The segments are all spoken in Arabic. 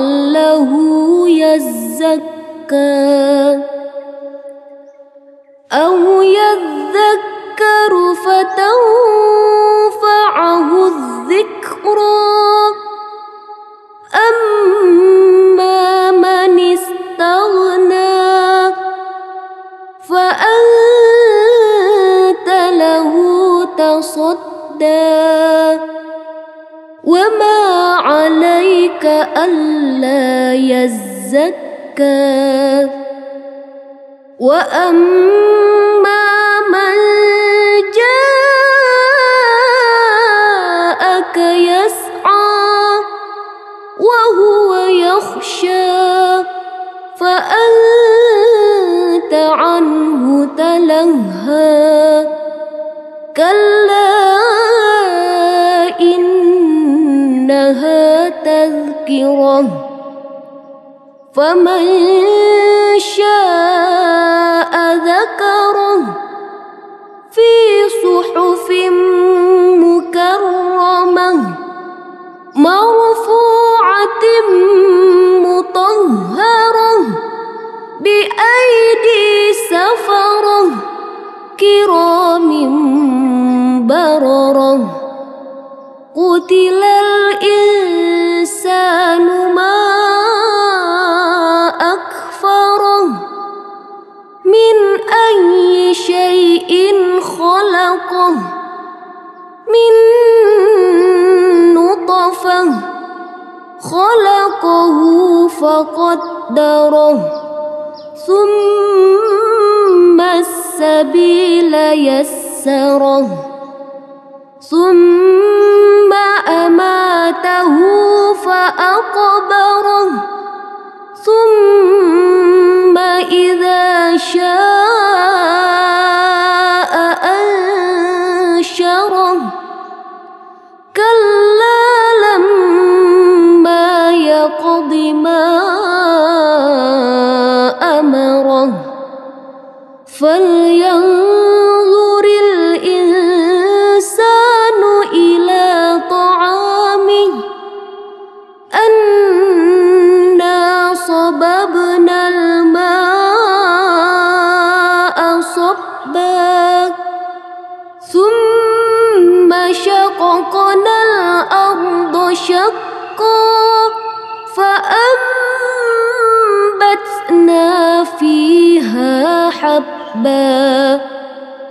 لعله يزكى أو يذكر فتنفعه الذكرى أما من استغنى فأنت له تصدى وما عليك ألا يزكى. وأما من جاءك يسعى وهو يخشى فأنت عنه تلهى. كلا تذكرة فمن شاء ذكره في صحف مكرمة مرفوعة مطهرة بأيدي سفرة كرام بررة. قتل الإنسان خلقه من نطفة خلقه فقدره ثم السبيل يسره ثم أماته فأقبره ثم صبا ثم شققنا الأرض شقا فأنبتنا فيها حبا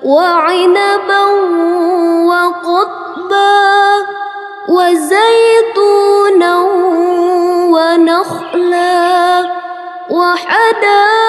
وعنبا وقضبا وزيتونا ونخلا وحدائق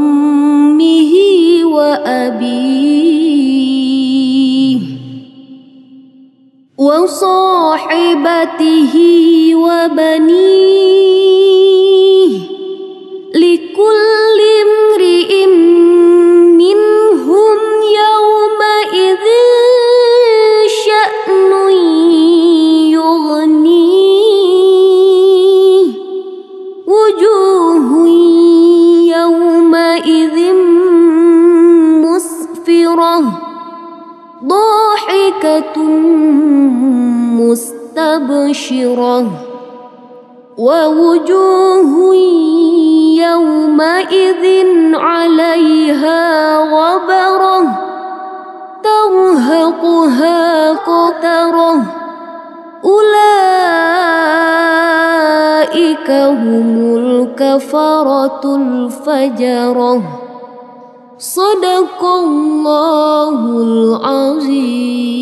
وأبيه وصاحبته وبنيه مستبشرة ووجوه يومئذ عليها غبرة ترهقها قترة أولئك هم الكفرة الفجرة صدق الله العظيم